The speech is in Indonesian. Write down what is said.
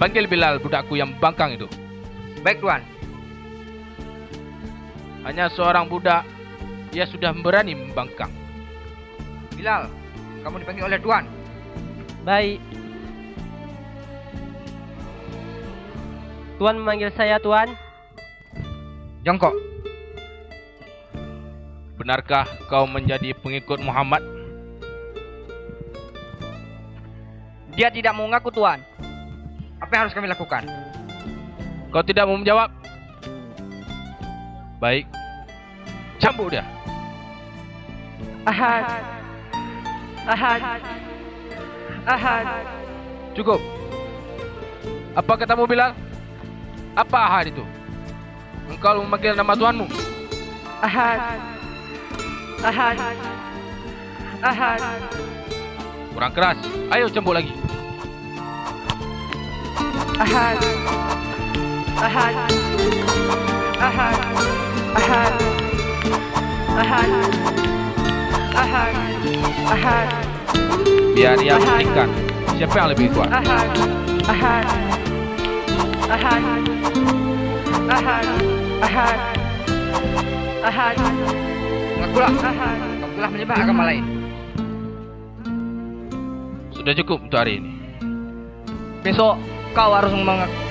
Panggil Bilal budakku yang bangkang itu. Baik Tuan. Hanya seorang budak, ia sudah berani membangkang. Bilal, kamu dipanggil oleh Tuan. Baik. Tuan memanggil saya Tuan. Jongkok. Benarkah kau menjadi pengikut Muhammad? Dia tidak mau mengaku Tuan. Apa yang harus kami lakukan? Kau tidak mau menjawab? Baik. Cambuk dia. Ahad. Ahad. Ahad. Cukup. Apa katamu Bilal? Apa ahad itu? Engkau memanggil nama Tuhanmu. Ahad. Ahad. Ahad. Kurang keras. Ayo cambuk lagi. Biar ia Ahad. membuktikan siapa yang lebih kuat. Ahad. Ahad. Ahad. Ahad. Ahad. Ahad. Mengakulah. Ahad. Kau telah menyembah agama lain. Sudah cukup untuk hari ini. Besok kau harus mengaku